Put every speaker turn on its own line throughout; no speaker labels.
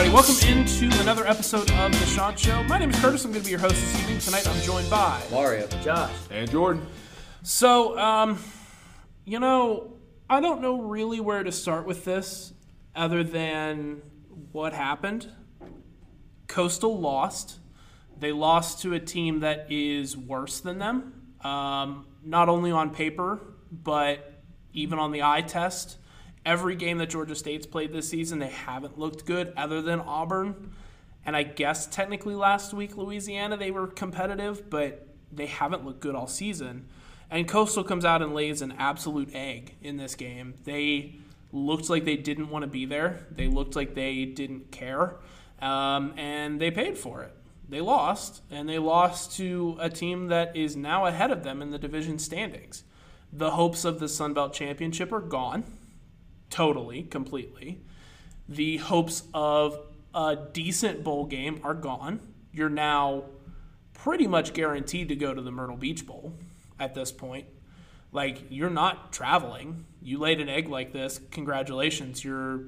everybody. Welcome into another episode of The Chant Show. My name is Curtis. I'm going to be your host this evening. Tonight I'm joined by
Mario.
Josh.
And Jordan.
So, um, you know, I don't know really where to start with this other than what happened. Coastal lost. They lost to a team that is worse than them, um, not only on paper, but even on the eye test. Every game that Georgia State's played this season, they haven't looked good other than Auburn. And I guess technically last week, Louisiana, they were competitive, but they haven't looked good all season. And Coastal comes out and lays an absolute egg in this game. They looked like they didn't want to be there. They looked like they didn't care. Um, and they paid for it. They lost, and they lost to a team that is now ahead of them in the division standings. The hopes of the Sun Belt Championship are gone, totally, completely. The hopes of a decent bowl game are gone. You're now pretty much guaranteed to go to the Myrtle Beach Bowl at this point. Like you're not traveling. You laid an egg like this. Congratulations. Your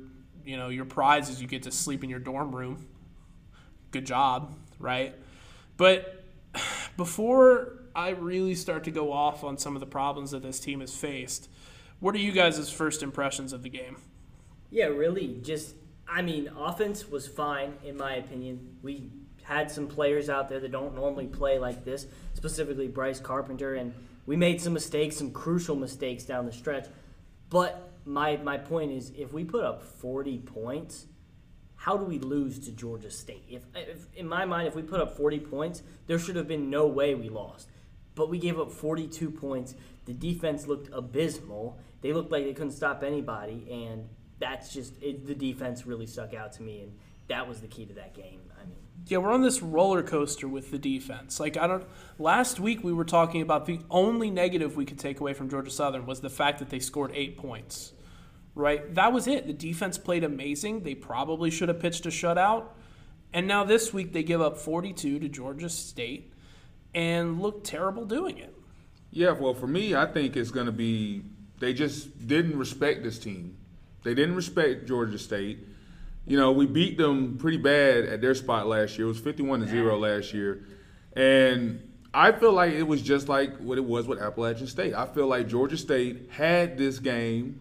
you know, your prize is you get to sleep in your dorm room. Good job, right? But before I really start to go off on some of the problems that this team has faced, what are you guys' first impressions of the game?
Yeah, really. Just, I mean, offense was fine, in my opinion. We had some players out there that don't normally play like this, specifically Bryce Carpenter, and we made some mistakes, some crucial mistakes down the stretch. But my, my point is if we put up 40 points, how do we lose to Georgia State? If, if in my mind, if we put up 40 points, there should have been no way we lost. But we gave up 42 points. The defense looked abysmal. They looked like they couldn't stop anybody, and that's just it, the defense really stuck out to me, and that was the key to that game. I mean,
Yeah, we're on this roller coaster with the defense. Like I don't. Last week we were talking about the only negative we could take away from Georgia Southern was the fact that they scored eight points. Right, that was it. The defense played amazing. They probably should have pitched a shutout, and now this week they give up 42 to Georgia State, and look terrible doing it.
Yeah, well, for me, I think it's going to be they just didn't respect this team. They didn't respect Georgia State. You know, we beat them pretty bad at their spot last year. It was 51 to 0 last year. And I feel like it was just like what it was with Appalachian State. I feel like Georgia State had this game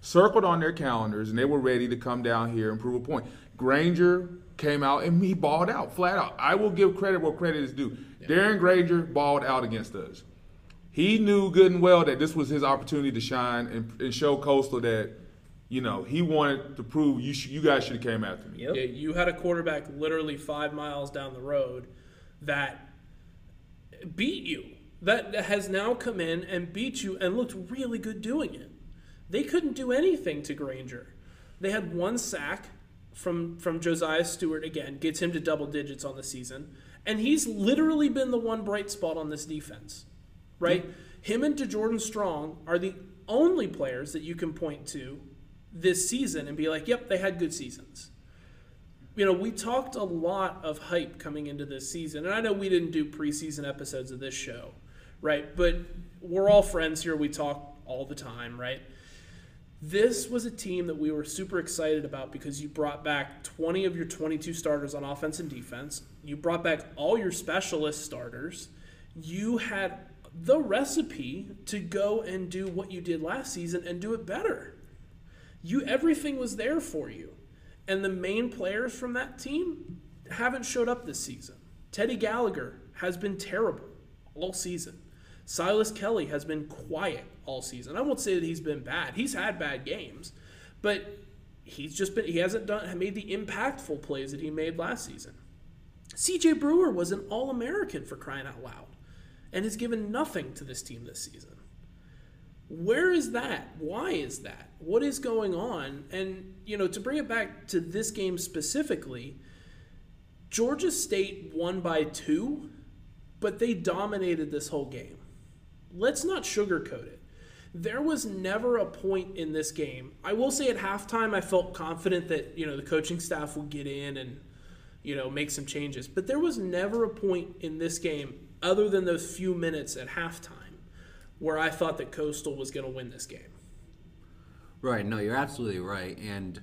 circled on their calendars and they were ready to come down here and prove a point. Grainger came out and he balled out flat out. I will give credit where credit is due. Darren Grainger balled out against us. He knew good and well that this was his opportunity to shine and, and show Coastal that, you know, he wanted to prove you sh- you guys should have came after me.
yep.
Yeah, you had a quarterback literally five miles down the road that beat you, that has now come in and beat you and looked really good doing it. They couldn't do anything to Grainger. They had one sack from from Josaiah Stewart again, gets him to double digits on the season, and he's literally been the one bright spot on this defense. Right? Him and D'Jordan Strong are the only players that you can point to this season and be like, "Yep, they had good seasons." you know, we talked a lot of hype coming into this season, and I know we didn't do preseason episodes of this show, right? But we're all friends here. We talk all the time, right? This was a team that we were super excited about because you brought back 20 of your 22 starters on offense and defense. You brought back all your specialist starters. You had the recipe to go and do what you did last season and do it better. You everything was there for you. And the main players from that team haven't showed up this season. Teddy Gallagher has been terrible all season. Silas Kelly has been quiet all season. I won't say that he's been bad. He's had bad games, but he's just been he hasn't done made the impactful plays that he made last season. CJ Brewer was an All-American for crying out loud and has given nothing to this team this season. Where is that? Why is that? What is going on? And, you know, to bring it back to this game specifically, Georgia State won by two, but they dominated this whole game. Let's not sugarcoat it. There was never a point in this game. I will say at halftime, I felt confident that, you know, the coaching staff would get in and, you know, make some changes. But there was never a point in this game, other than those few minutes at halftime, where I thought that Coastal was going to win this game.
Right. No, you're absolutely right. And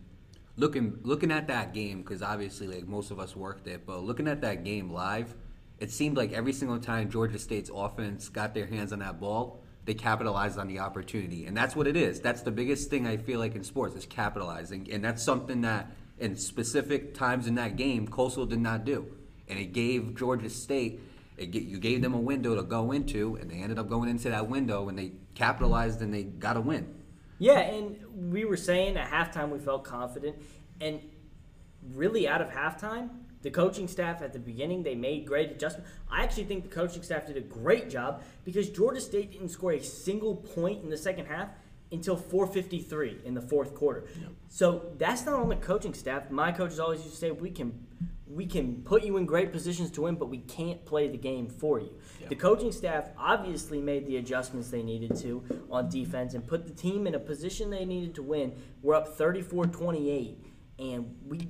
looking looking at that game because obviously like most of us worked it, but looking at that game live, it seemed like every single time Georgia State's offense got their hands on that ball, they capitalized on the opportunity, and that's what it is. That's the biggest thing I feel like in sports is capitalizing, and that's something that in specific times in that game, Coastal did not do, and it gave Georgia State. It, you gave them a window to go into, and they ended up going into that window, and they capitalized and they got a win.
Yeah, and we were saying at halftime we felt confident, and really out of halftime, the coaching staff at the beginning they made great adjustments. I actually think the coaching staff did a great job because Georgia State didn't score a single point in the second half until 4:53 in the fourth quarter. So that's not on the coaching staff. My coaches always used to say we can we can put you in great positions to win, but we can't play the game for you. Yep. The coaching staff obviously made the adjustments they needed to on defense and put the team in a position they needed to win. We're up 34-28 and we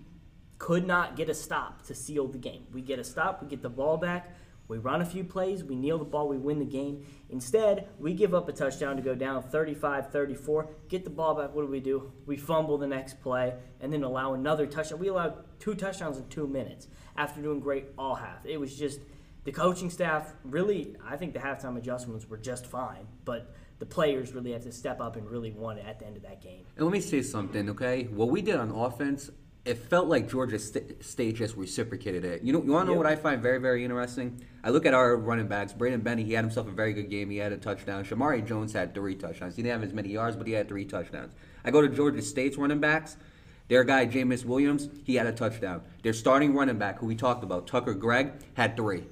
could not get a stop to seal the game. We get a stop, we get the ball back, we run a few plays, we kneel the ball, we win the game. Instead, we give up a touchdown to go down 35 34, get the ball back. What do we do? We fumble the next play and then allow another touchdown. We allowed two touchdowns in two minutes after doing great all half. It was just the coaching staff really, I think the halftime adjustments were just fine, but the players really have to step up and really want it at the end of that game.
And let me say something, okay? What we did on offense, it felt like Georgia St- State just reciprocated it. You know, you want to know yep. what I find very, very interesting? I look at our running backs. Braydon Bennett, he had himself a very good game. He had a touchdown. Shermari Jones had three touchdowns. He didn't have as many yards, but he had three touchdowns. I go to Georgia State's running backs. Their guy, Jameis Williams, he had a touchdown. Their starting running back, who we talked about, Tucker Gregg, had three.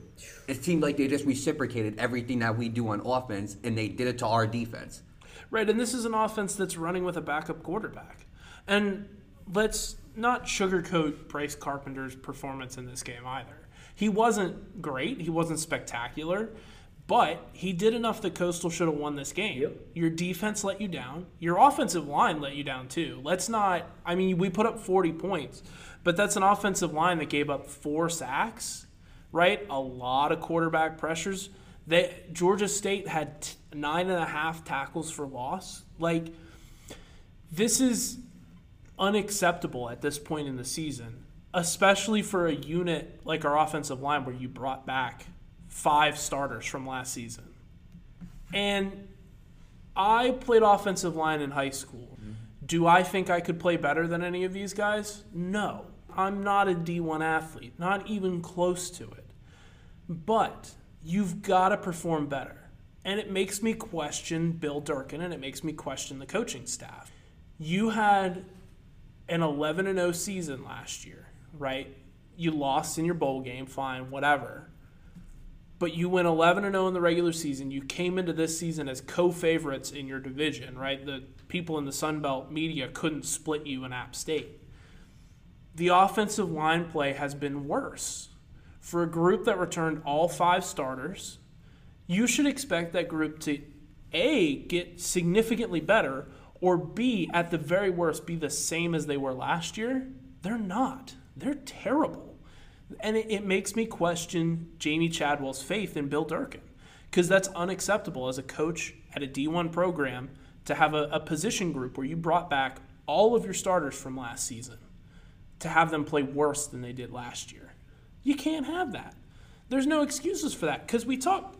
It seemed like they just reciprocated everything that we do on offense, and they did it to our defense.
Right, and this is an offense that's running with a backup quarterback. And let's not sugarcoat Bryce Carpenter's performance in this game either. He wasn't great, he wasn't spectacular, but he did enough that Coastal should have won this game. Yep. Your defense let you down. Your offensive line let you down too. Let's not I mean, we put up 40 points, but that's an offensive line that gave up four sacks, right? A lot of quarterback pressures. They Georgia State had t- nine and a half tackles for loss. Like this is unacceptable at this point in the season, especially for a unit like our offensive line where you brought back five starters from last season. And I played offensive line in high school. Do I think I could play better than any of these guys? No. I'm not a D1 athlete, not even close to it. But you've got to perform better. And it makes me question Bill Durkin and it makes me question the coaching staff. You had an 11 and 0 season last year, right? You lost in your bowl game, fine, whatever. But you went 11 and 0 in the regular season. You came into this season as co-favorites in your division, right? The people in the Sun Belt media couldn't split you in App State. The offensive line play has been worse. For a group that returned all five starters, you should expect that group to A, get significantly better, or B, at the very worst, be the same as they were last year, they're not. They're terrible. And it, it makes me question Jamie Chadwell's faith in Bill Durkin because that's unacceptable as a coach at a D1 program to have a, a position group where you brought back all of your starters from last season to have them play worse than they did last year. You can't have that. There's no excuses for that because we talk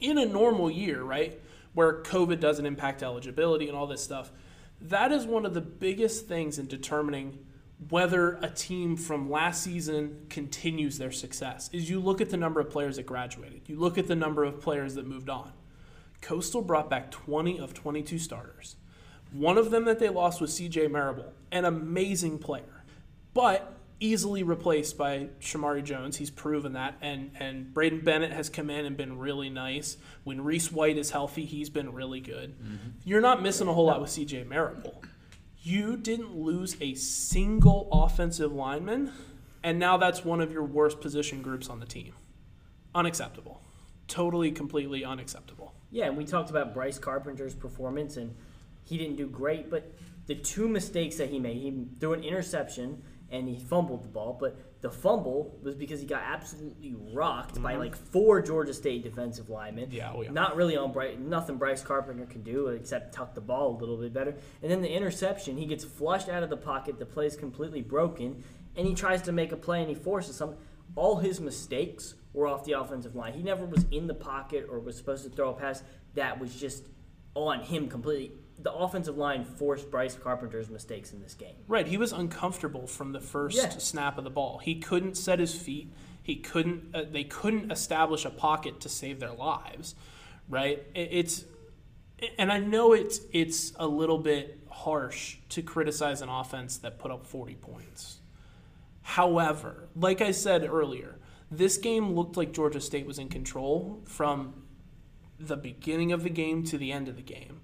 in a normal year, right? where COVID doesn't impact eligibility and all this stuff. That is one of the biggest things in determining whether a team from last season continues their success is you look at the number of players that graduated. You look at the number of players that moved on. Coastal brought back 20 of 22 starters. One of them that they lost was CJ Marable, an amazing player. But easily replaced by Shermari Jones. He's proven that. And and Braydon Bennett has come in and been really nice. When Reese White is healthy, he's been really good. Mm-hmm. You're not missing a whole lot with CJ Marable. You didn't lose a single offensive lineman, and now that's one of your worst position groups on the team. Unacceptable. Totally, completely unacceptable.
Yeah, and we talked about Bryce Carpenter's performance, and he didn't do great, but the two mistakes that he made, he threw an interception and he fumbled the ball. But the fumble was because he got absolutely rocked by like four Georgia State defensive linemen.
Mm-hmm. Yeah, oh yeah.
Not really on Bright, nothing Bryce Carpenter can do except tuck the ball a little bit better. And then the interception, he gets flushed out of the pocket. The play's completely broken, and he tries to make a play and he forces something. All his mistakes were off the offensive line. He never was in the pocket or was supposed to throw a pass that was just on him completely. The offensive line forced Bryce Carpenter's mistakes in this game.
Right, he was uncomfortable from the first
Yeah.
snap of the ball. He couldn't set his feet. He couldn't. Uh, they couldn't establish a pocket to save their lives. Right, It- it's, and I know it's it's a little bit harsh to criticize an offense that put up forty points. However, like I said earlier, this game looked like Georgia State was in control from the beginning of the game to the end of the game.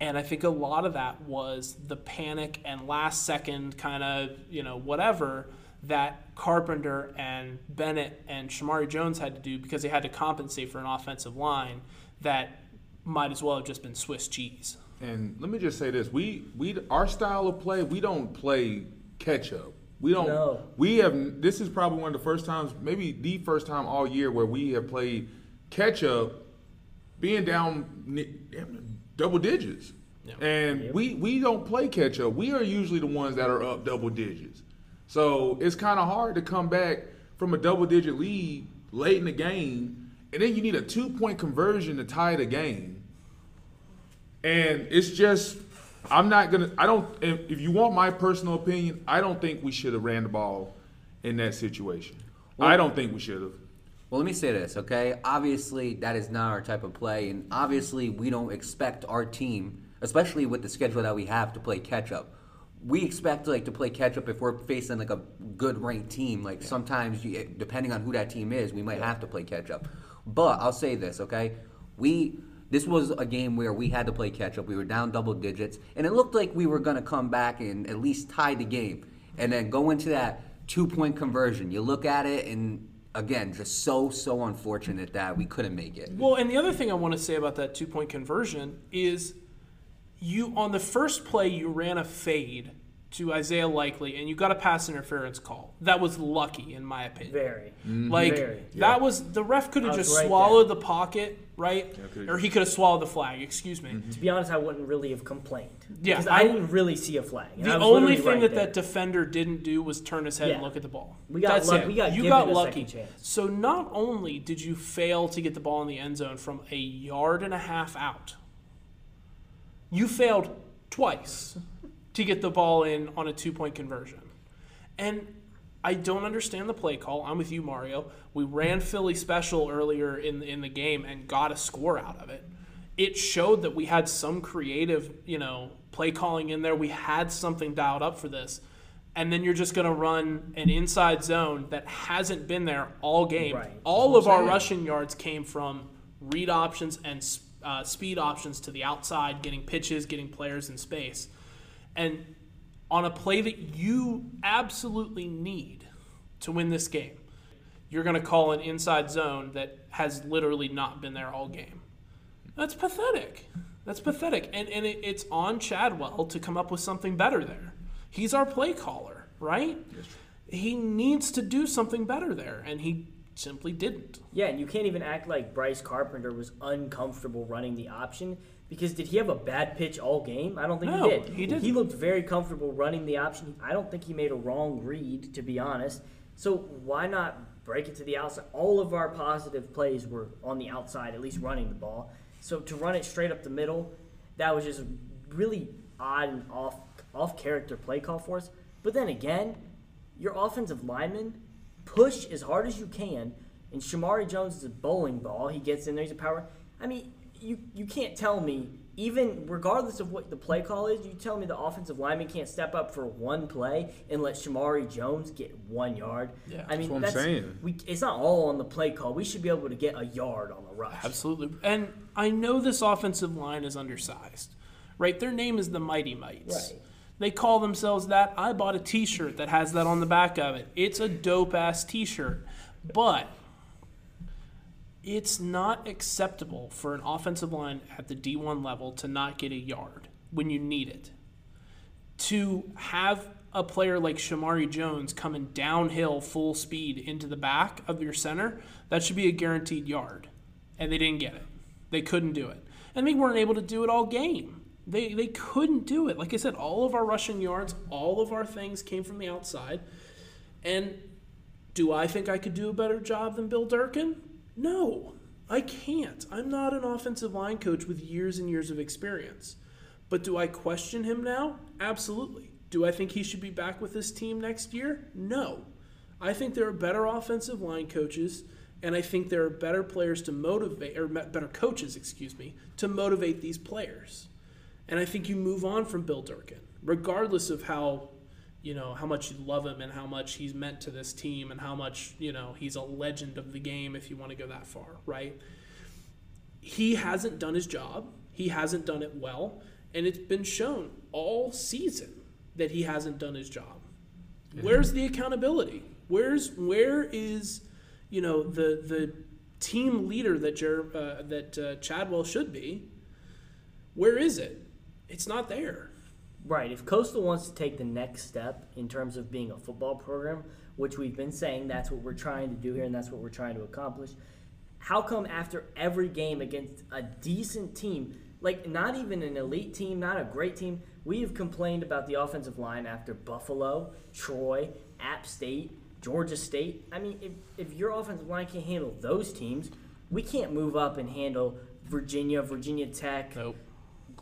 And I think a lot of that was the panic and last second kind of, you know, whatever that Carpenter and Bennett and Shermari Jones had to do because they had to compensate for an offensive line that might as well have just been Swiss cheese.
And let me just say this: we we our style of play, we don't play catch up. We don't.
No.
We have. This is probably one of the first times, maybe the first time all year, where we have played catch up, being down damn, double digits.
Yeah.
And we we don't play catch up. We are usually the ones that are up double digits. So it's kind of hard to come back from a double digit lead late in the game, and then you need a two point conversion to tie the game. And it's just, I'm not gonna. I don't. If, if you want my personal opinion, I don't think we should have ran the ball in that situation. I don't think we should have.
Well, let me say this, okay? Obviously, that is not our type of play, and obviously, we don't expect our team, especially with the schedule that we have, to play catch up. We expect like to play catch up if we're facing like a good ranked team. Like sometimes, you, eh, depending on who that team is, we might have to play catch up. But I'll say this, okay? We this was a game where we had to play catch up. We were down double digits, and it looked like we were going to come back and at least tie the game, and then go into that two point conversion. You look at it, and again, just so so unfortunate that we couldn't make it.
Well, and the other thing I want to say about that two point conversion is you on the first play you ran a fade to Isaiah Likely and you got a pass interference call. That was lucky in my opinion.
Very. Mm-hmm.
Like
Very.
that was the ref could have just
right
swallowed the pocket, right?
could've
or he could have swallowed the flag. Excuse me.
To be honest, I wouldn't really have complained.
Yeah,
Because
I-
I, didn't really see a flag.
The only thing
right
that
there.
that defender didn't do was turn his head and look at the ball.
We got
That's
luck-
it.
we got
you
given
got
a
lucky.
second chance.
So not only did you fail to get the ball in the end zone from a yard and a half out, you failed twice to get the ball in on a two point conversion. And I don't understand the play call. I'm with you, Mario. We ran Philly special earlier in in the game and got a score out of it. It showed that we had some creative, you know, play calling in there. We had something dialed up for this. And then you're just going to run an inside zone that hasn't been there all game.
Right.
All of our
saying.
rushing yards came from read options and uh, speed options to the outside, getting pitches, getting players in space. And on a play that you absolutely need to win this game, you're going to call an inside zone that has literally not been there all game. That's pathetic. That's pathetic. And, and it, it's on Chadwell to come up with something better there. He's our play caller, right? Yes. He needs to do something better there, and he simply didn't.
Yeah, and you can't even act like Bryce Carpenter was uncomfortable running the option because did he have a bad pitch all game? I don't think
No,
he did.
he didn't.
He looked very comfortable running the option. I don't think he made a wrong read, to be honest. So why not break it to the outside? All of our positive plays were on the outside, at least running the ball. So to run it straight up the middle, that was just a really odd and off off character play call for us. But then again, your offensive linemen push as hard as you can, and Shermari Jones is a bowling ball. He gets in there, he's a power. I mean, you you can't tell me, even regardless of what the play call is, you tell me the offensive lineman can't step up for one play and let Shermari Jones get one yard.
Yeah.
I mean,
what I'm saying.
We, it's not all on the play call. We should be able to get a yard on the rush.
Absolutely. And I know this offensive line is undersized, right? Their name is the Mighty Mites.
Right.
They call themselves that. I bought a t shirt that has that on the back of it. It's a dope ass t shirt. But it's not acceptable for an offensive line at the D1 level to not get a yard when you need it. To have a player like Shermari Jones coming downhill full speed into the back of your center, that should be a guaranteed yard. And they didn't get it. They couldn't do it. And they weren't able to do it all game. They, they couldn't do it. Like I said, all of our rushing yards, all of our things came from the outside. And do I think I could do a better job than Bill Durkin? No, I can't. I'm not an offensive line coach with years and years of experience. But do I question him now? Absolutely. Do I think he should be back with this team next year? No. I think there are better offensive line coaches, and I think there are better players to motivate, or better coaches, excuse me, to motivate these players. And I think you move on from Bill Durkin, regardless of how, you know, how much you love him and how much he's meant to this team and how much, you know, he's a legend of the game if you want to go that far, right? He hasn't done his job. He hasn't done it well, and it's been shown all season that he hasn't done his job. Where's the accountability? Where's where is you know the the team leader that Jer, uh, that uh, Chadwell should be? Where is it? It's not there.
Right. If Coastal wants to take the next step in terms of being a football program, which we've been saying that's what we're trying to do here and that's what we're trying to accomplish, how come after every game against a decent team, like not even an elite team, not a great team, we have complained about the offensive line after Buffalo, Troy, App State, Georgia State. I mean, if, if your offensive line can't handle those teams, we can't move up and handle Virginia, Virginia Tech,
Nope.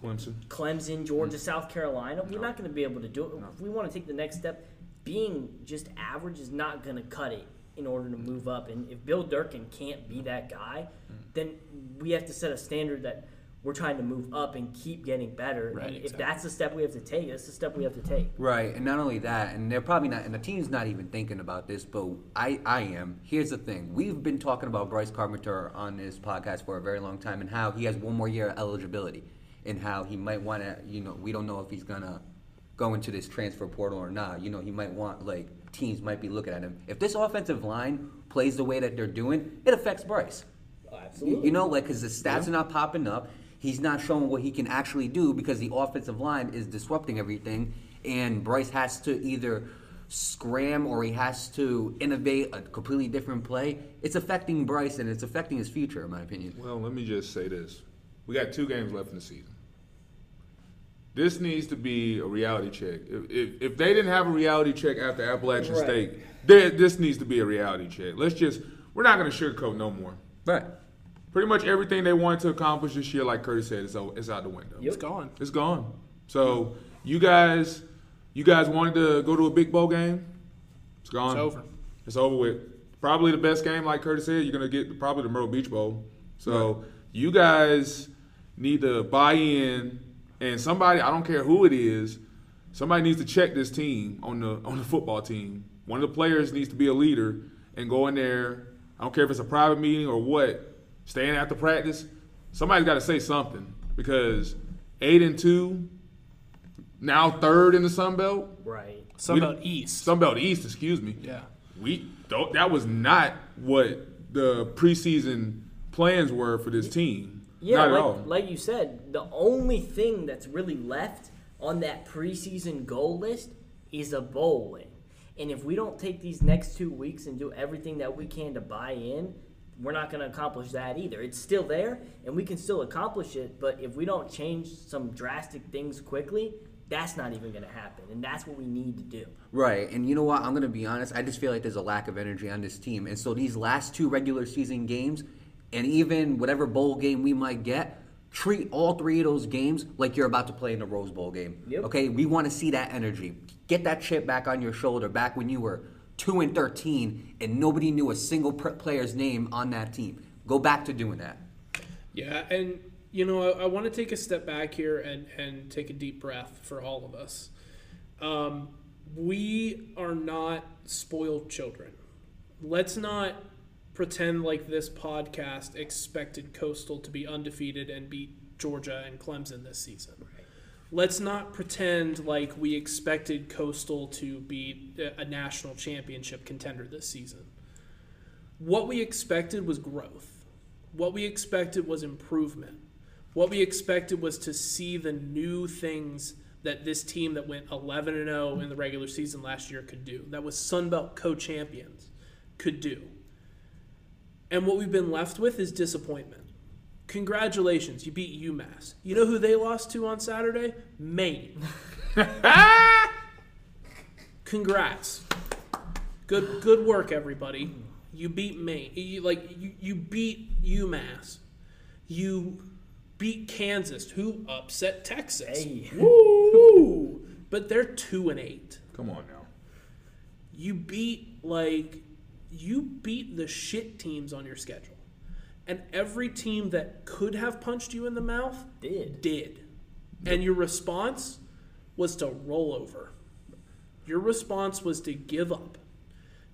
Clemson.
Clemson, Georgia, mm. South Carolina. We're not going to be able to do it. If we want to take the next step, being just average is not going to cut it in order to move up. And if Bill Durkin can't be that guy, mm. then we have to set a standard that we're trying to move up and keep getting better.
Right,
and if that's the step we have to take, that's the step we have to take.
Right, and not only that, and they're probably not, and the team's not even thinking about this, but I, I am. Here's the thing: we've been talking about Bryce Carpenter on this podcast for a very long time, and how he has one more year of eligibility, and how he might want to, you know, we don't know if he's gonna go into this transfer portal or not. You know, he might want like teams might be looking at him. If this offensive line plays the way that they're doing, it affects Bryce.
Oh, absolutely.
You know, like because the stats are not popping up. He's not showing what he can actually do because the offensive line is disrupting everything, and Bryce has to either scram or he has to innovate a completely different play. It's affecting Bryce and it's affecting his future, in my opinion.
Well, let me just say this: we got two games left in the season. This needs to be a reality check. If, if, if they didn't have a reality check after Appalachian
Right.
State, there, this needs to be a reality check. Let's just, we're not going to sugarcoat no more.
Right.
Pretty much everything they wanted to accomplish this year, like Curtis said, is, out- is out the window.
It's gone.
It's gone. So you guys, you guys wanted to go to a big bowl game. It's gone.
It's over.
It's over with. Probably the best game, like Curtis said. You're gonna get probably the Myrtle Beach Bowl. So you guys need to buy in, and somebody I don't care who it is, somebody needs to check this team on the on the football team. One of the players needs to be a leader and go in there. I don't care if it's a private meeting or what. Staying after practice. Somebody's got to say something because eight and two, now third in the Sun Belt.
Right.
Sun
about East.
Sun Belt East, excuse me.
yeah.
We don't, that was not what the preseason plans were for this team.
Yeah,
not
like, like you said, the only thing that's really left on that preseason goal list is a bowl win. And if we don't take these next two weeks and do everything that we can to buy in, we're not going to accomplish that either. It's still there, and we can still accomplish it. But if we don't change some drastic things quickly, that's not even going to happen. And that's what we need to do.
Right, and you know what? I'm gonna be honest. I just feel like there's a lack of energy on this team, and so these last two regular season games, and even whatever bowl game we might get, treat all three of those games like you're about to play in the Rose Bowl game.
Yep.
Okay, we want to see that energy. Get that chip back on your shoulder, back when you were two and thirteen, and nobody knew a single player's name on that team. Go back to doing that.
Yeah, and you know, I, I want to take a step back here and and take a deep breath for all of us. Um, we are not spoiled children. Let's not pretend like this podcast expected Coastal to be undefeated and beat Georgia and Clemson this season. Let's not pretend like we expected Coastal to be a national championship contender this season. What we expected was growth. What we expected was improvement. What we expected was to see the new things that this team that went 11 and 0 in the regular season last year could do. That was Sun Belt co-champions could do. And what we've been left with is disappointment. Congratulations, you beat UMass. You know who they lost to on Saturday? Maine. Congrats. Good good work everybody. You beat Maine. You, like you, you beat UMass. You beat Kansas, who upset Texas.
Hey.
Woo! But they're 2 and 8
Come on now.
you beat like you beat the shit teams on your schedule. And every team that could have punched you in the mouth
Did.
did. And your response was to roll over. Your response was to give up.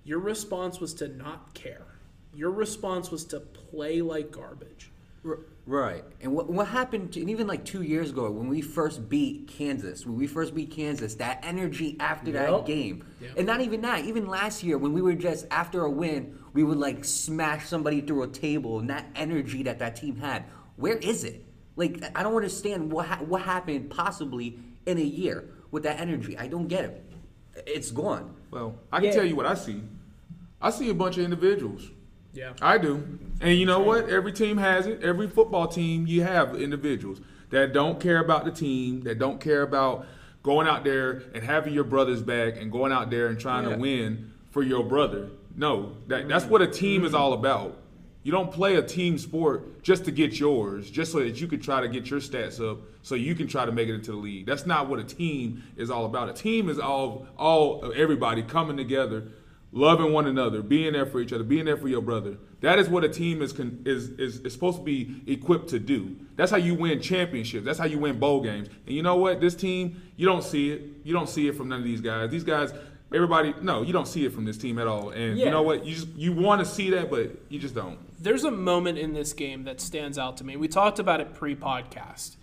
Your response was to not care. Your response was to play like garbage.
R- Right. And what, what happened, to, and even like two years ago when we first beat Kansas, when we first beat Kansas, that energy after that game.
Yep.
And not even that, even last year when we were just, after a win, we would like smash somebody through a table and that energy that that team had. Where is it? Like, I don't understand what, ha- what happened possibly in a year with that energy. I don't get it. It's gone.
Well, I can
Yeah.
tell you what I see. I see a bunch of individuals.
Yeah.
I do. And you know what? Every team has it. Every football team, you have individuals that don't care about the team, that don't care about going out there and having your brother's back and going out there and trying
Yeah.
to win for your brother. No, that, mm-hmm. that's what a team is mm-hmm. all about. You don't play a team sport just to get yours, just so that you can try to get your stats up, so you can try to make it into the league. That's not what a team is all about. A team is all all everybody coming together, loving one another, being there for each other, being there for your brother. That is what a team is con- is, is is supposed to be equipped to do. That's how you win championships. That's how you win bowl games. And you know what? This team, you don't see it. You don't see it from none of these guys. These guys, everybody, no, you don't see it from this team at all. And you know what? You just you want to see that, but you just don't.
There's a moment in this game that stands out to me. We talked about it pre-podcast.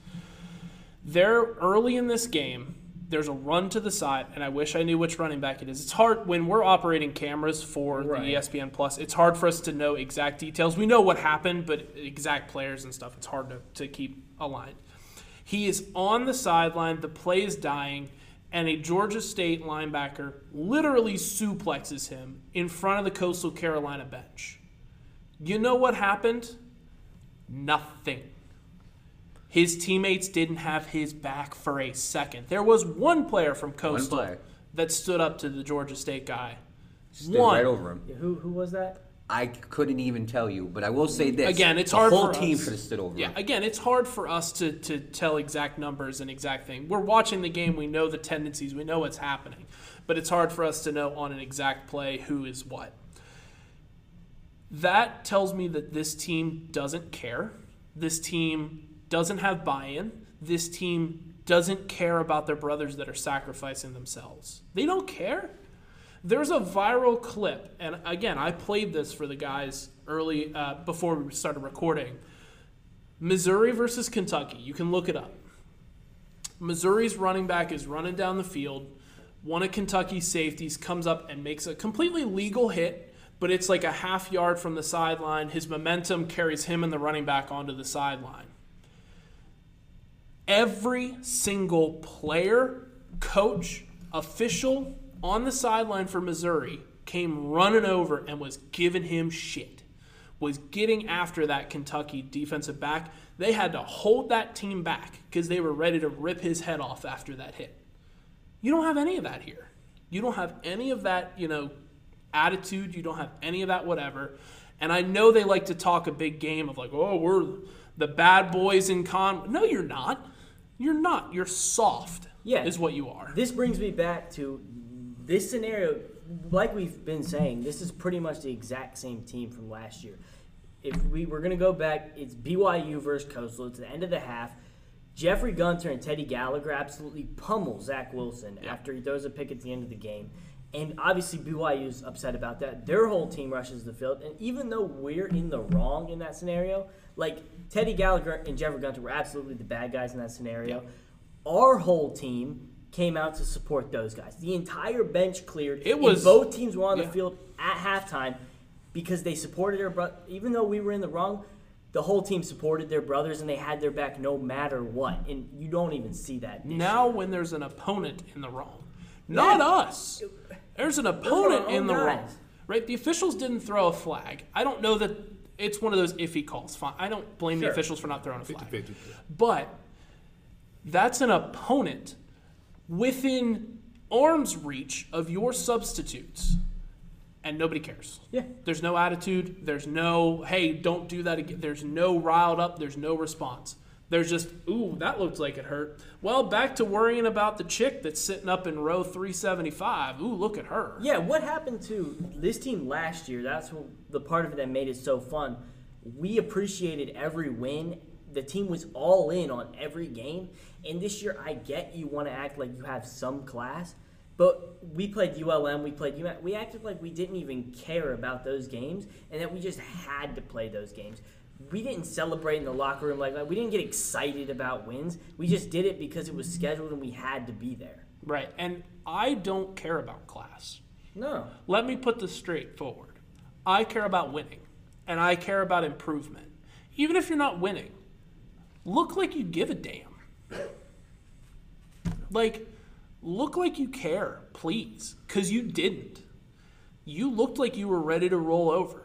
There early in this game, there's a run to the side, and I wish I knew which running back it is. It's hard when we're operating cameras for
Right.
the ESPN Plus. It's hard for us to know exact details. We know what happened, but exact players and stuff, it's hard to, to keep aligned. He is on the sideline. The play is dying, and a Georgia State linebacker literally suplexes him in front of the Coastal Carolina bench. You know what happened? Nothing. His teammates didn't have his back for a second. There was one player from Coastal
player.
that stood up to the Georgia State guy.
Stood
One.
right over him.
Yeah, Who who was that?
I couldn't even tell you, but I will say this.
Again, it's
the
hard
whole
for
team
us.
should have stood over
Yeah,
him.
again, it's hard for us to, to tell exact numbers and exact thing. We're watching the game, we know the tendencies, we know what's happening, but it's hard for us to know on an exact play who is what. That tells me that this team doesn't care. This team doesn't have buy-in. This team doesn't care about their brothers that are sacrificing themselves. They don't care. There's a viral clip, and again, I played this for the guys early uh, before we started recording. Missouri versus Kentucky. You can look it up. Missouri's running back is running down the field. One of Kentucky's safeties comes up and makes a completely legal hit, but it's like a half yard from the sideline. His momentum carries him and the running back onto the sideline. Every single player, coach, official on the sideline for Missouri came running over and was giving him shit. Was getting after that Kentucky defensive back. They had to hold that team back because they were ready to rip his head off after that hit. You don't have any of that here. You don't have any of that, you know, attitude. You don't have any of that whatever. And I know they like to talk a big game of like, oh, we're the bad boys in con. No, you're not. You're not. You're soft.
Yeah.
is what you are.
This brings me back to this scenario. Like we've been saying, this is pretty much the exact same team from last year. If we were going to go back, it's BYU versus Coastal. It's the end of the half. Jeffrey Gunter and Teddy Gallagher absolutely pummel Zach Wilson after he throws a pick at the end of the game. And obviously, BYU's upset about that. Their whole team rushes the field. And even though we're in the wrong in that scenario, like Teddy Gallagher and Jeffrey Gunter were absolutely the bad guys in that scenario. Our whole team came out to support those guys. The entire bench cleared.
It
and
was-
both teams were on
yeah.
the field at halftime because they supported their brother. Even though we were in the wrong, the whole team supported their brothers and they had their back no matter what. And you don't even see that.
Now, when there's an opponent in the wrong, not
Yeah.
us. There's an opponent in the wrong, right? The officials didn't throw a flag. I don't know that it's one of those iffy calls. Fine, I don't blame the officials for not throwing a flag,
50-50.
but that's an opponent within arm's reach of your substitutes, and nobody cares.
Yeah.
There's no attitude. There's no, hey, don't do that again. There's no riled up. There's no response. There's just, ooh, that looked like it hurt. Well, back to worrying about the chick that's sitting up in row 375. Ooh, look at her.
Yeah, what happened to this team last year? That's the part of it that made it so fun. We appreciated every win. The team was all in on every game. And this year, I get you want to act like you have some class, but we played ULM, we played UMass. We acted like we didn't even care about those games and that we just had to play those games. We didn't celebrate in the locker room like that. We didn't get excited about wins. We just did it because it was scheduled and we had to be there.
Right. And I don't care about class.
No.
Let me put this straight forward. I care about winning, and I care about improvement. Even if you're not winning, look like you give a damn. Like, look like you care, please, because you didn't. You looked like you were ready to roll over.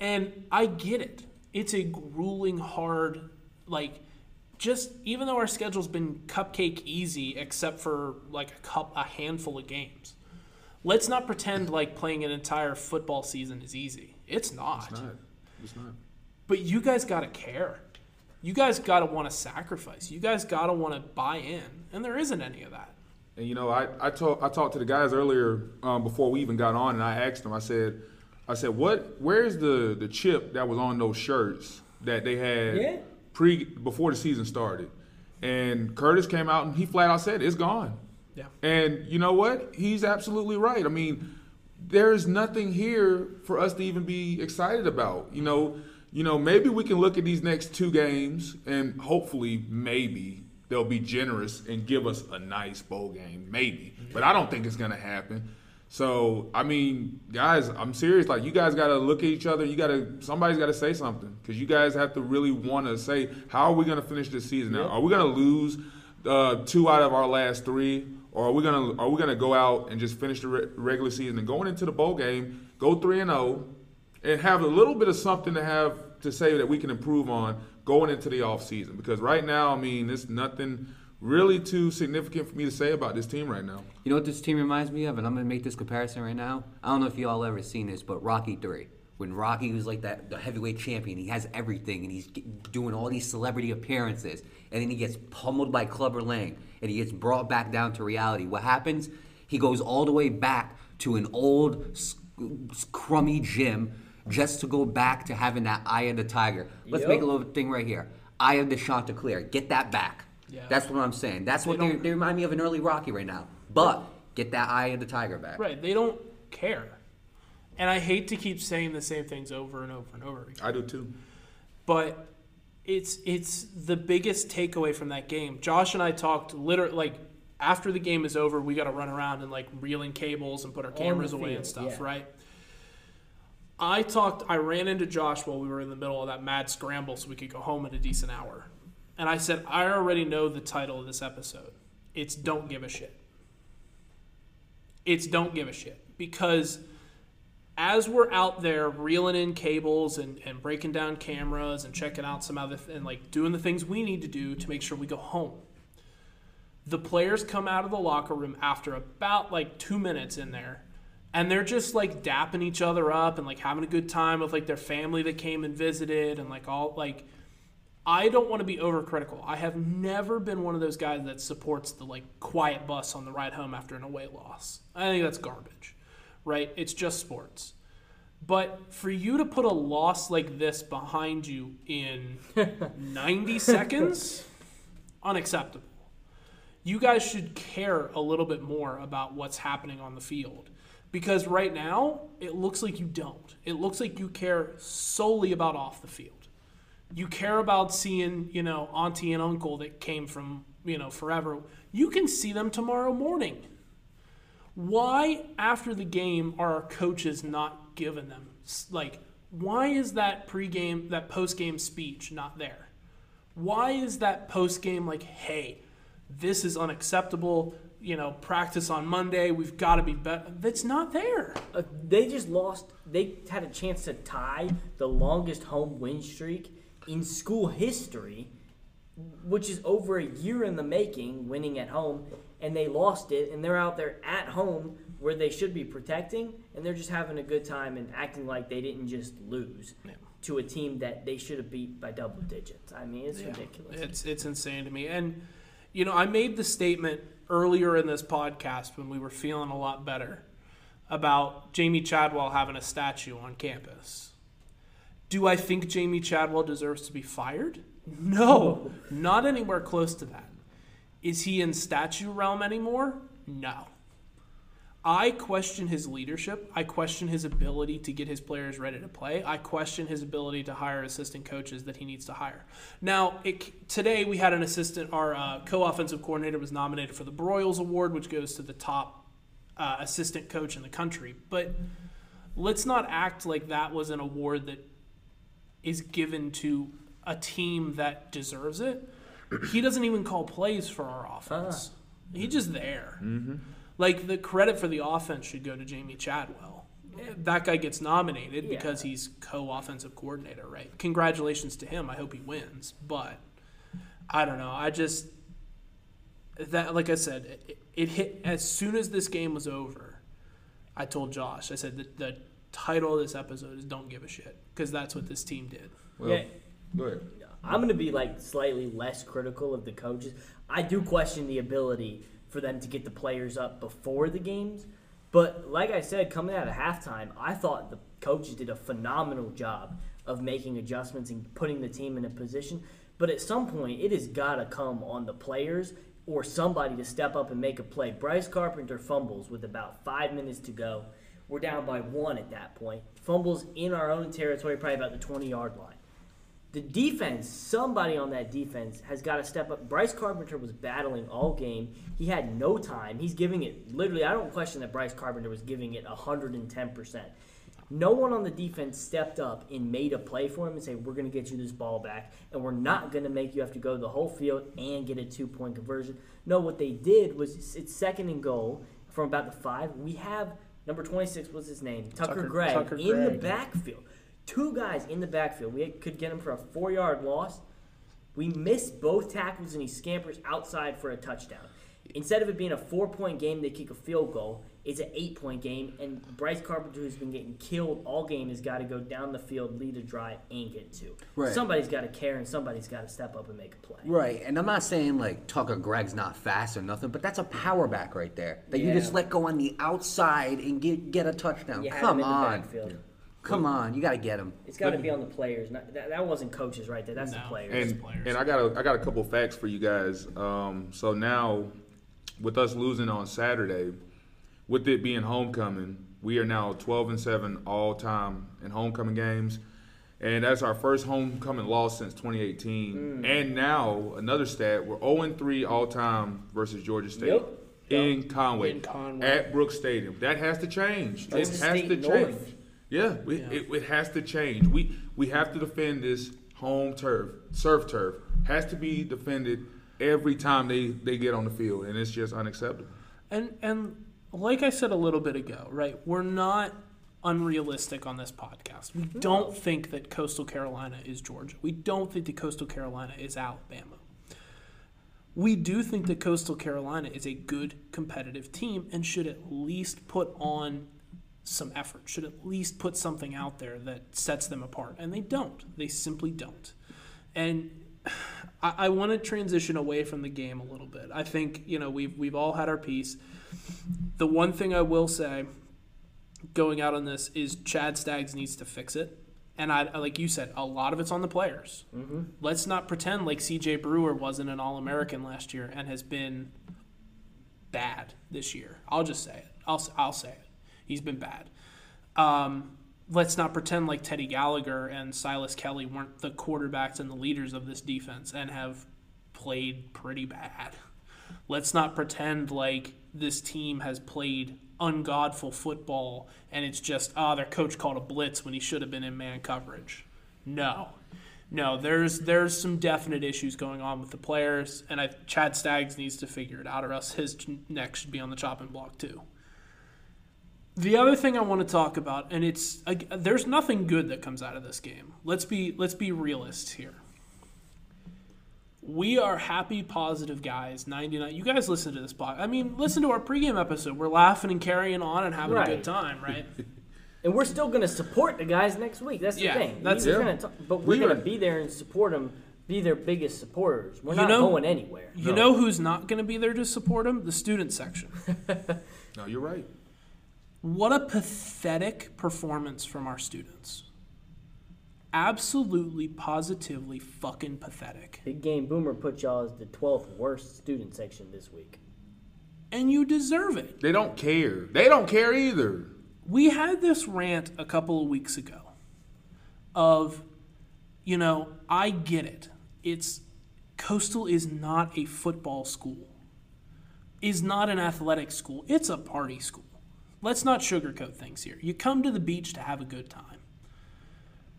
And I get it. It's a grueling, hard, like, just even though our schedule's been cupcake easy, except for like a cup, a handful of games. Let's not pretend like playing an entire football season is easy. It's not.
It's not. It's not.
But you guys got to care. You guys got to want to sacrifice. You guys got to want to buy in. And there isn't any of that.
And you know, I I talked I talked to the guys earlier um, before we even got on, and I asked them. I said, I said, what? Where's the the chip that was on those shirts that they had
Yeah.
pre before the season started? And Curtis came out and he flat out said it's gone.
Yeah.
And you know what? He's absolutely right. I mean, there's nothing here for us to even be excited about. You know, you know, maybe we can look at these next two games and hopefully maybe they'll be generous and give us a nice bowl game. Maybe. But I don't think it's gonna happen. So I mean, guys, I'm serious. Like you guys got to look at each other. You got to somebody's got to say something because you guys have to really want to say how are we going to finish this season now? Are we going to lose uh, two out of our last three, or are we gonna are we gonna go out and just finish the re- regular season and going into the bowl game, go three and zero, and have a little bit of something to have to say that we can improve on going into the off season? Because right now, I mean, it's nothing really too significant for me to say about this team right now.
You know what this team reminds me of, and I'm gonna make this comparison right now. I don't know if you all ever seen this, but Rocky Three, when Rocky was like that the heavyweight champion, he has everything, and he's doing all these celebrity appearances, and then he gets pummeled by Clubber Lang, and he gets brought back down to reality. What happens? He goes all the way back to an old, s- s- crummy gym just to go back to having that eye of the tiger. Let's
Yep.
make a little thing right here. Eye of the Chanticleer. Get that back.
Yeah.
That's what I'm saying. That's what
They
they, they remind me of an early Rocky right now. But get that eye of the tiger back.
Right. They don't care. And I hate to keep saying the same things over and over and over again.
I do too.
but it's it's the biggest takeaway from that game. Josh and I talked literally like after the game is over, we got to run around and like reeling cables and put our cameras away
field,
and stuff,
yeah.
right? I talked. I ran into Josh while we were in the middle of that mad scramble, so we could go home in a decent hour. And I said, I already know the title of this episode. It's "Don't Give a Shit." It's "Don't Give a Shit" because as we're out there reeling in cables and, and breaking down cameras and checking out some other th- and like doing the things we need to do to make sure we go home the players come out of the locker room after about like two minutes in there and they're just like dapping each other up and like having a good time with like their family that came and visited and like all like I don't want to be overcritical. I have never been one of those guys that supports the like quiet bus on the ride home after an away loss. I think that's garbage, right? It's just sports. But for you to put a loss like this behind you in 90 seconds, unacceptable. You guys should care a little bit more about what's happening on the field. Because right now, it looks like you don't. It looks like you care solely about off the field you care about seeing, you know, auntie and uncle that came from, you know, forever. You can see them tomorrow morning. Why, after the game, are our coaches not giving them like why is that pregame, that postgame speech not there? Why is that postgame like, hey, this is unacceptable? You know, practice on Monday. We've got to be better. That's not there.
Uh, they just lost. They had a chance to tie the longest home win streak in school history, which is over a year in the making, winning at home, and they lost it. And they're out there at home where they should be protecting, and they're just having a good time and acting like they didn't just lose
Yeah.
to a team that they should have beat by double digits. I mean, it's
Yeah.
ridiculous.
It's it's insane to me. And you know, I made the statement earlier in this podcast when we were feeling a lot better about Jamie Chadwell having a statue on campus. Do I think Jamie Chadwell deserves to be fired? No, not anywhere close to that. Is he in statue realm anymore? No. I question his leadership. I question his ability to get his players ready to play. I question his ability to hire assistant coaches that he needs to hire. Now, it, today we had an assistant, our uh, co-offensive coordinator was nominated for the Broyles Award, which goes to the top uh, assistant coach in the country. But let's not act like that was an award that is given to a team that deserves it. He doesn't even call plays for our offense. Ah. He's just there. Mm-hmm. Like the credit for the offense should go to Jamie Chadwell. That guy gets nominated
Yeah.
because he's co-offensive coordinator, right? Congratulations to him. I hope he wins. But I don't know. I just that like I said, it, it hit as soon as this game was over. I told Josh. I said the, the title of this episode is "Don't give a shit" because that's what this team did.
Well,
Yeah.
go ahead.
I'm going to be like slightly less critical of the coaches. I do question the ability for them to get the players up before the games. But like I said, coming out of halftime, I thought the coaches did a phenomenal job of making adjustments and putting the team in a position. But at some point, it has got to come on the players or somebody to step up and make a play. Bryce Carpenter fumbles with about five minutes to go. We're down by one at that point. Fumbles in our own territory, probably about the 20 yard line the defense, somebody on that defense has got to step up. Bryce Carpenter was battling all game. He had no time. He's giving it literally. I don't question that Bryce Carpenter was giving it 110%. No one on the defense stepped up and made a play for him and say, We're going to get you this ball back, and we're not going to make you have to go the whole field and get a two point conversion. No, what they did was it's second and goal from about the five. We have number 26, what's his name? Tucker,
Tucker-
Gregg
Tucker
in the backfield. Two guys in the backfield. We could get him for a four yard loss. We miss both tackles and he scampers outside for a touchdown. Instead of it being a four point game, they kick a field goal. It's an eight point game, and Bryce Carpenter, who's been getting killed all game, has got to go down the field, lead a drive, and get two.
Right.
Somebody's got to care, and somebody's got to step up and make a play.
Right, and I'm not saying like Tucker Gregg's not fast or nothing, but that's a power back right there that you just let go on the outside and get get a touchdown.
You had
Come
him in the
on,
backfield.
come on, you got to get him.
It's got to be on the players. Not, that, that wasn't coaches right there. That's the players.
And
players.
and I got a I got a couple facts for you guys. Um, so now, with us losing on Saturday, with it being homecoming, we are now 12 and seven all time in homecoming games, and that's our first homecoming loss since 2018. Mm. And now another stat: we're 0 and three all time versus Georgia State.
Yep.
In Conway,
In Conway.
at Brooks Stadium, that has to change. It has
State
to
North.
change. Yeah, we, It, it has to change. We we have to defend this home turf, surf turf. Has to be defended every time they, they get on the field, and it's just unacceptable.
And and like I said a little bit ago, right? We're not unrealistic on this podcast. We mm-hmm. don't think that Coastal Carolina is Georgia. We don't think that Coastal Carolina is Alabama. We do think that Coastal Carolina is a good competitive team and should at least put on some effort, should at least put something out there that sets them apart. And they don't. They simply don't. And I, I want to transition away from the game a little bit. I think, you know, we've, we've all had our piece. The one thing I will say going out on this is Chad Staggs needs to fix it. And I, like you said, a lot of it's on the players. Mm-hmm. Let's not pretend like CJ Brewer wasn't an All American last year and has been bad this year. I'll just say it. I'll, I'll say it. He's been bad. Um, let's not pretend like Teddy Gallagher and Silas Kelly weren't the quarterbacks and the leaders of this defense and have played pretty bad. Let's not pretend like this team has played ungodful football and it's just ah their coach called a blitz when he should have been in man coverage. No. No, there's there's some definite issues going on with the players, and I, Chad Staggs needs to figure it out, or else his neck should be on the chopping block too. The other thing I want to talk about, and it's there's nothing good that comes out of this game. Let's be let's be realists here. We are happy, positive guys. Ninety nine. You guys listen to this blog. I mean, listen to our pregame episode. We're laughing and carrying on and having
Right.
a good time, right?
And we're still going to support the guys next week. That's the
Yeah,
thing.
that's
We're
it.
gonna talk- but we're
We
going to be there and support them, be their biggest supporters. We're
You
not
know-
going anywhere.
You know who's not going to be there to support them? The student section.
No, you're right.
What a pathetic performance from our students. Absolutely, positively fucking pathetic.
Big Game Boomer put y'all as the 12th worst student section this week.
And you deserve it.
They don't care. They don't care either.
We had this rant a couple of weeks ago of, you know, I get it. It's Coastal is not a football school, is not an athletic school. It's a party school. Let's not sugarcoat things here. You come to the beach to have a good time.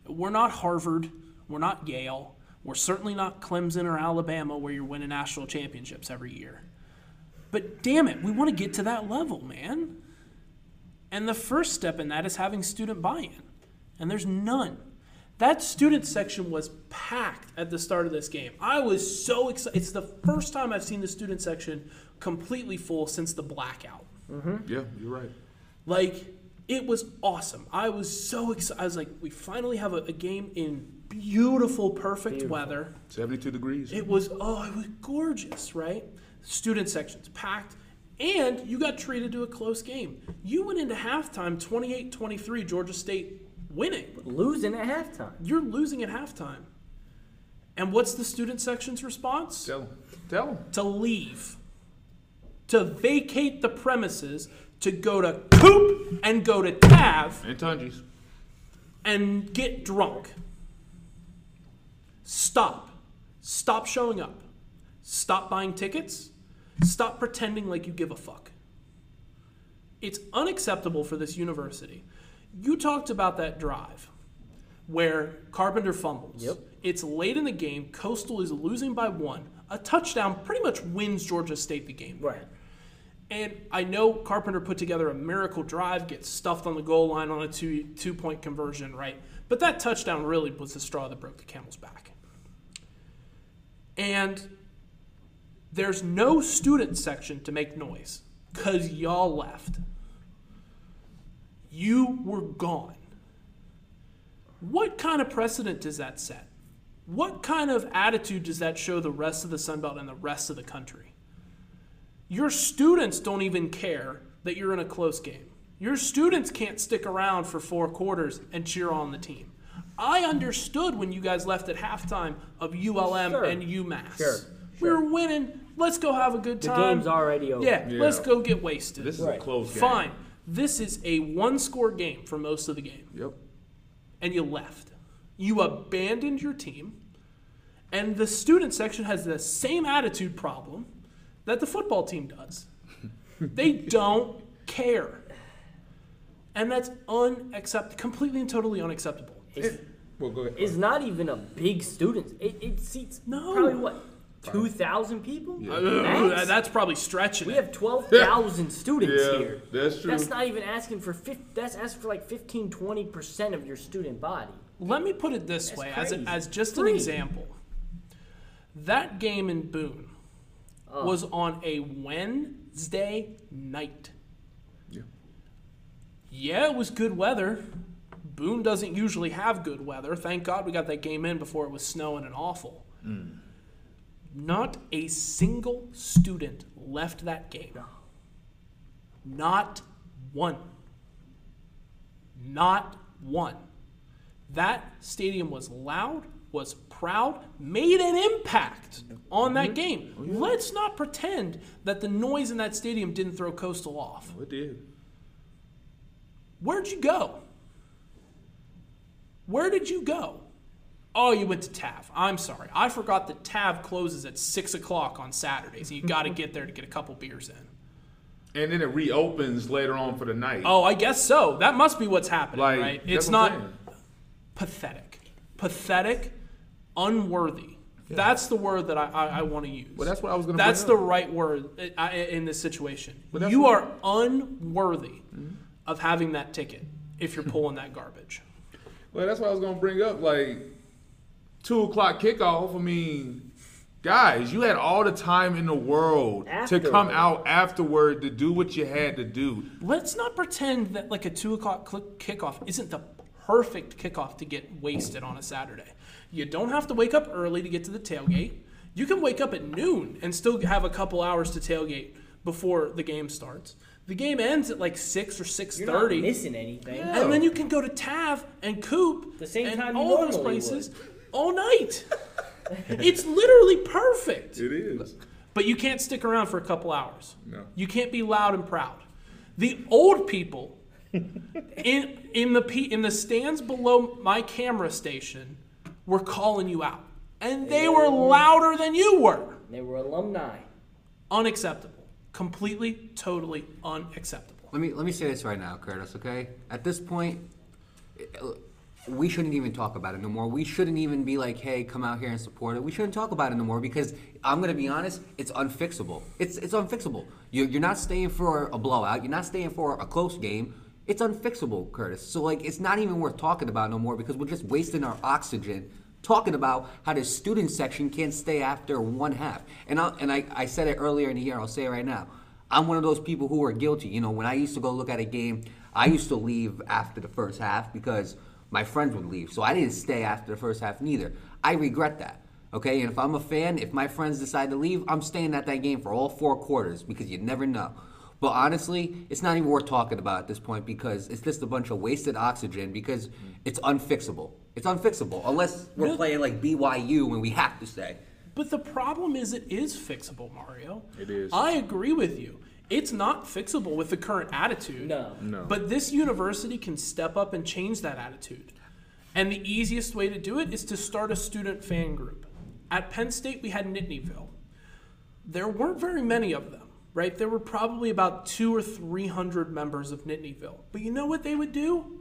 We're not Harvard. We're not Yale. We're certainly not Clemson or Alabama where you're winning national championships every year. But damn it, we want to get to that level, man. And the first step in that is having student buy in. And there's none. That student section was packed at the start of this game. I was so excited. It's the first time I've seen the student section completely full since the blackout. Mm-hmm.
Yeah, you're right.
Like, it was awesome. I was so excited. I was like, we finally have a, a game in beautiful, perfect
Beautiful.
weather.
72 degrees.
It was oh, it was gorgeous, right? Student sections packed, and you got treated to a close game. You went into halftime 28-23, Georgia State winning.
Losing at halftime.
You're losing at halftime. And what's the student section's response?
Tell them. Tell them.
To leave. To vacate the premises, to go to Coop and go to Tav
And Tungies.
and get drunk. Stop. Stop showing up. Stop buying tickets. Stop pretending like you give a fuck. It's unacceptable for this university. You talked about that drive where Carpenter fumbles.
Yep.
It's late in the game. Coastal is losing by one. A touchdown pretty much wins Georgia State the game.
Right.
And I know Carpenter put together a miracle drive, gets stuffed on the goal line on a two two point conversion, right? But that touchdown really was the straw that broke the camel's back. And there's no student section to make noise because y'all left. You were gone. What kind of precedent does that set? What kind of attitude does that show the rest of the Sun Belt and the rest of the country? Your students don't even care that you're in a close game. Your students can't stick around for four quarters and cheer on the team. I understood when you guys left at halftime of ULM
Sure.
and UMass.
Sure,
We were winning. Let's go have a good time.
The game's already over.
Yeah, let's go get wasted.
This is
Right.
a close game.
Fine. This is a one score game for most of the game
Yep.
and you left. You abandoned your team, and the student section has the same attitude problem that the football team does. they don't care. And that's unacceptable, completely and totally unacceptable.
It's,
Well, go ahead.
it's not even a big student. It, it seats
No.
probably what? 2,000 people?
Uh, that's probably stretching
we
it.
have 12,000 students
Yeah,
here.
that's true.
That's not even asking for 50, that's asking for like 15, 20% of your student body.
Let me put it this
That's
way, as, a, as just an example. That game in Boone
Oh.
was on a Wednesday night.
Yeah.
Yeah, it was good weather. Boone doesn't usually have good weather. Thank God we got that game in before it was snowing and awful. Mm. Not a single student left that game. Not one. Not one. That stadium was loud, was proud, made an impact on that mm-hmm. game. Oh, Let's not pretend that the noise in that stadium didn't throw Coastal off.
Oh, it did.
Where'd you go? Where did you go? Oh, you went to TAV. I'm sorry. I forgot that TAV closes at 6 o'clock on Saturdays, and you got to get there to get a couple beers in.
and then it reopens later on for the night.
Oh, I guess so. That must be what's happening,
like
right? It's not pathetic, pathetic, unworthy. That's the word that I, I, I want to use.
Well, that's what I was gonna
That's
bring
the
up.
right word i- i- in this situation.
But that's
You
what-
are unworthy mm-hmm. of having that ticket if you're pulling that garbage.
Well, that's what I was gonna bring up. Like two o'clock kickoff. I mean, guys, you had all the time in the world to come out afterward to do what you had to do.
Let's not pretend that like a two o'clock kickoff isn't the perfect kickoff to get wasted on a Saturday. You don't have to wake up early to get to the tailgate. You can wake up at noon and still have a couple hours to tailgate before the game starts. The game ends at like six or six
You're not missing anything.
Yeah.
and then you can go to Tav and Coop
The same
and
time
all those
normally
places all night. it's literally perfect.
It is.
But you can't stick around for a couple hours.
No.
You can't be loud and proud. The old people in in the in the stands below my camera station were calling you out, and they were louder than you were.
They were alumni.
Unacceptable. Completely, totally unacceptable.
Let me let me say this right now, Curtis. Okay, at this point, uh, we shouldn't even talk about it no more. We shouldn't even be like, "Hey, come out here and support it." We shouldn't talk about it no more because I'm gonna be honest, it's unfixable. It's it's unfixable. You're, you're not staying for a blowout. You're not staying for a close game. It's unfixable, Curtis. So like, it's not even worth talking about no more because we're just wasting our oxygen talking about how the student section can't stay after one half. And I and I, I said it earlier in the year. I'll say it right now. I'm one of those people who are guilty. You know, when I used to go look at a game, I used to leave after the first half because my friends would leave. So I didn't stay after the first half neither. I regret that. Okay, and if I'm a fan, if my friends decide to leave, I'm staying at that game for all four quarters because you never know. But honestly, it's not even worth talking about at this point because it's just a bunch of wasted oxygen because mm. it's unfixable. It's unfixable unless we're
Really?
playing like BYU and we have to stay.
But the problem is, it is fixable, Mario.
It is.
I agree with you. It's not fixable with the current attitude.
No.
No.
But this university can step up and change that attitude. And the easiest way to do it is to start a student fan group. At Penn State, we had Nittanyville. There weren't very many of them, right? There were probably about two or three hundred members of Nittanyville. But you know what they would do?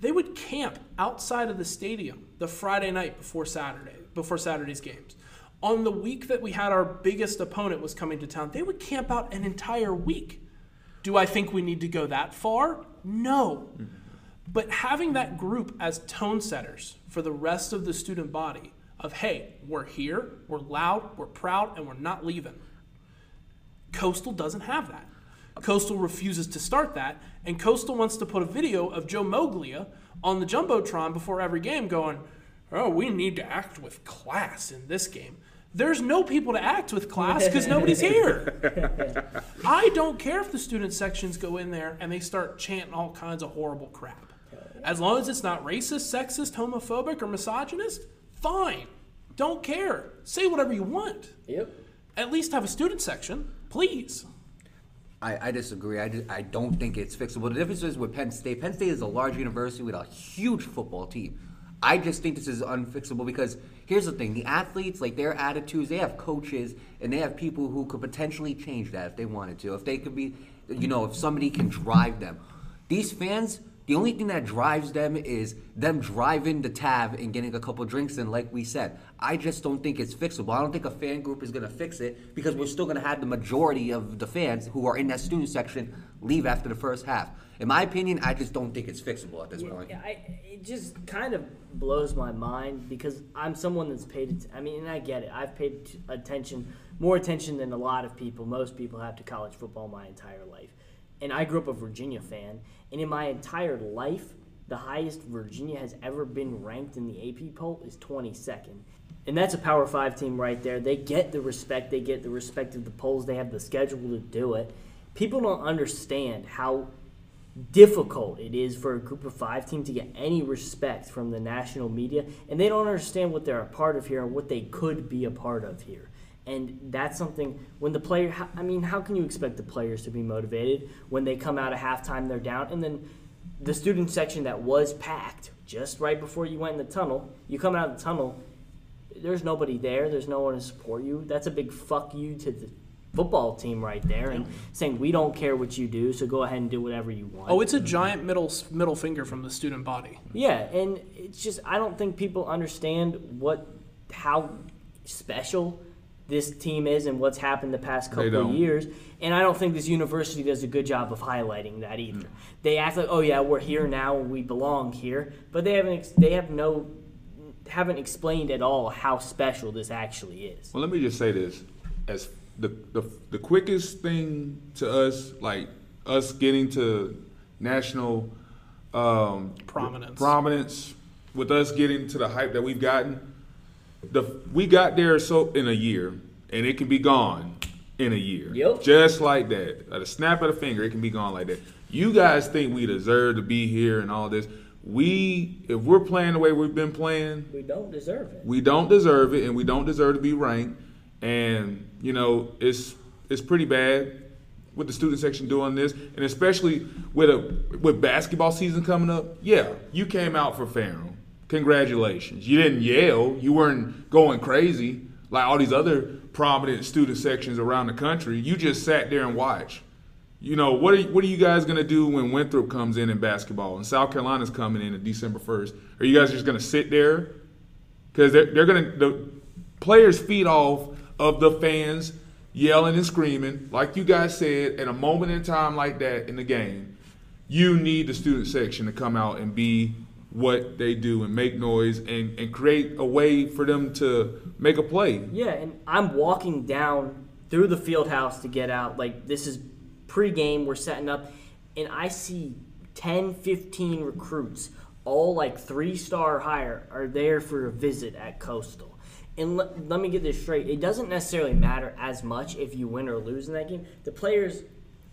They would camp outside of the stadium the Friday night before Saturday, before Saturday's games. On the week that we had our biggest opponent was coming to town, they would camp out an entire week. Do I think we need to go that far? No. But having that group as tone setters for the rest of the student body of, hey, we're here, we're loud, we're proud, and we're not leaving. Coastal doesn't have that. Coastal refuses to start that, and Coastal wants to put a video of Joe Moglia on the Jumbotron before every game going, oh, we need to act with class in this game. There's no people to act with class because nobody's here. I don't care if the student sections go in there and they start chanting all kinds of horrible crap. As long as it's not racist, sexist, homophobic, or misogynist, fine. Don't care. Say whatever you want.
Yep.
At least have a student section, please.
I, I disagree. I, I don't think it's fixable. The difference is with Penn State. Penn State is a large university with a huge football team. I just think this is unfixable because here's the thing: the athletes, like their attitudes, they have coaches and they have people who could potentially change that if they wanted to. If they could be, you know, if somebody can drive them. These fans, the only thing that drives them is them driving the tab and getting a couple drinks in, like we said. I just don't think it's fixable. I don't think a fan group is going to fix it because we're still going to have the majority of the fans who are in that student section leave after the first half. In my opinion, I just don't think it's fixable at this point.
Yeah, I, it just kind of blows my mind because I'm someone that's paid. I mean, and I get it. I've paid attention, more attention than a lot of people. Most people have to college football my entire life, and I grew up a Virginia fan. And in my entire life, the highest Virginia has ever been ranked in the AP poll is 22nd. And that's a Power Five team right there. They get the respect. They get the respect of the polls. They have the schedule to do it. People don't understand how difficult it is for a group of five team to get any respect from the national media and they don't understand what they're a part of here and what they could be a part of here and that's something when the player i mean how can you expect the players to be motivated when they come out at halftime they're down and then the student section that was packed just right before you went in the tunnel you come out of the tunnel there's nobody there there's no one to support you that's a big fuck you to the football team right there and saying we don't care what you do, so go ahead and do whatever you want.
Oh, it's a giant middle middle finger from the student body.
Yeah, and it's just I don't think people understand what how special this team is and what's happened the past couple of years. And I don't think this university does a good job of highlighting that either. They act like, "Oh yeah, we're here now, we belong here," but they haven't. ex- They have no haven't explained at all how special this actually is.
Well, let me just say this: as the the, the quickest thing to us, like us getting to national um,
Prominence.
prominence, with us getting to the hype that we've gotten, the we got there so in a year, and it can be gone in a year.
Yep.
Just like that, at a snap of the finger, it can be gone like that. You guys think we deserve to be here and all this? We, if we're playing the way we've been playing,
We don't deserve it.
we don't deserve it and we don't deserve to be ranked and you know it's it's pretty bad with the student section doing this and especially with a with basketball season coming up yeah you came out for Farrell congratulations. You didn't yell. You weren't going crazy like all these other prominent student sections around the country. You just sat there and watched. You know what are what are you guys gonna do when Winthrop comes in in basketball and South Carolina's coming in on December first? Are you guys just gonna sit there? Because they're, they're gonna the players feed off of the fans yelling and screaming. Like you guys said at a moment in time like that in the game you need the student section to come out and be what they do and make noise and, and create a way for them to make a play
Yeah, and I'm walking down through the field house to get out. Like, this is pregame, we're setting up, and I see 10, 15 recruits, all like three star or higher, are there for a visit at Coastal. And let, let me get this straight it doesn't necessarily matter as much if you win or lose in that game. The players,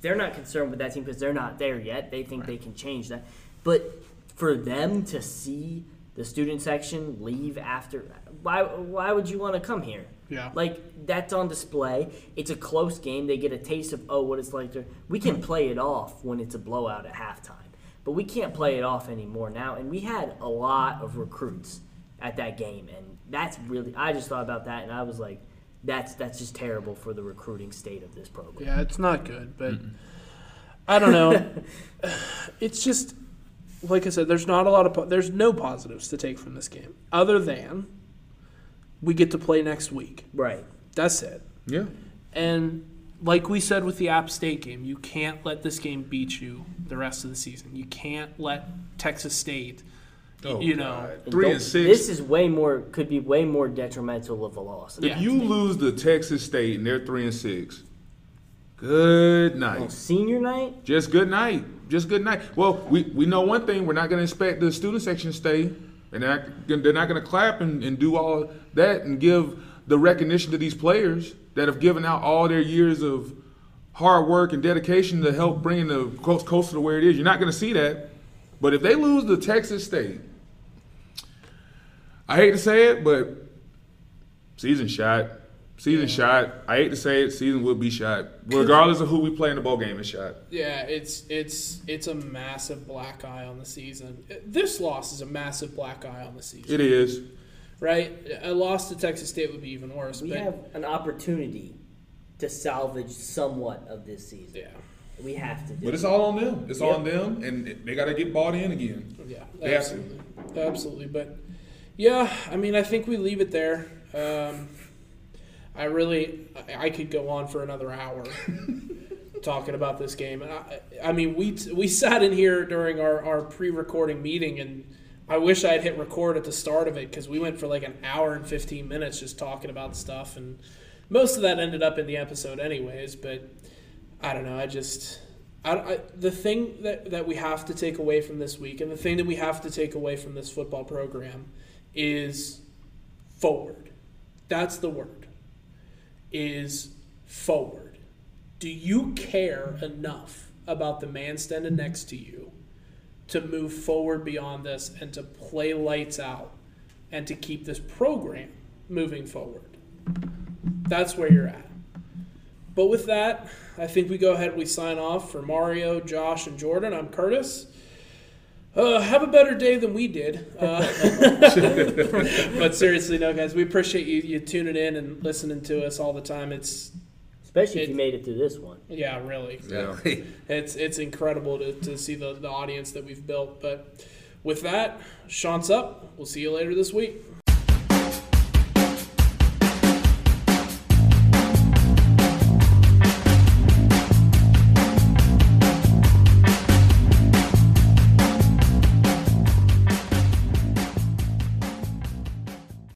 they're not concerned with that team because they're not there yet. They think they can change that. But for them to see the student section leave after, why, why would you want to come here?
Yeah.
Like that's on display. It's a close game. They get a taste of oh what it's like to. We can play it off when it's a blowout at halftime, but we can't play it off anymore now. And we had a lot of recruits at that game, and that's really. I just thought about that, and I was like, that's that's just terrible for the recruiting state of this program.
Yeah, it's not good, but I don't know. it's just like I said. There's not a lot of po- there's no positives to take from this game other than we get to play next week.
Right.
That's it.
yeah
And like we said with the App State game, you can't let this game beat you the rest of the season. You can't let Texas State, y-
Oh,
you know,
God. Three and six.
This is way more. Could be way more detrimental of a loss.
Yeah.
If you lose to Texas State and they're three and six, good
On
night.
senior night,
Just good night. Just good night. Well, we, we know one thing: we're not going to expect the student section to stay, and they're not, not going to clap and, and do all that and give the recognition to these players that have given out all their years of hard work and dedication to help bring the coast coastal to where it is. You're not going to see that. But if they lose to Texas State, I hate to say it, but season shot. Season shot. I hate to say it, season will be shot. Regardless of who we play in the bowl game, it's shot.
yeah, it's it's it's a massive black eye on the season. This loss is a massive black eye on the season,
It is.
right? A loss to Texas State would be even worse.
we
but
have an opportunity to salvage somewhat of this season.
yeah,
We have to do.
But it's
it.
all on them. It's
Yep.
on them, and they got to get bought in again.
yeah,
They have to.
absolutely, absolutely. But yeah, I mean, I think we leave it there. Um, I really, I, could go on for another hour talking about this game. And I, I mean, we we sat in here during our, our pre-recording meeting, and I wish I had hit record at the start of it because we went for like an hour and fifteen minutes just talking about stuff, and most of that ended up in the episode anyways. But I don't know. I just. I, I, the thing that, that we have to take away from this week, and the thing that we have to take away from this football program, is forward. That's the word. Is forward. Do you care enough about the man standing next to you to move forward beyond this and to play lights out and to keep this program moving forward? That's where you're at. But with that, I think we go ahead and we sign off for Mario, Josh, and Jordan. I'm Curtis. Uh, have a better day than we did. Uh, but seriously, no, guys, we appreciate you, you tuning in and listening to us all the time. It's
especially if you made it through this one.
Yeah, really.
Yeah.
It's it's incredible to, to see the, the audience that we've built. But with that, Chants up. We'll see you later this week.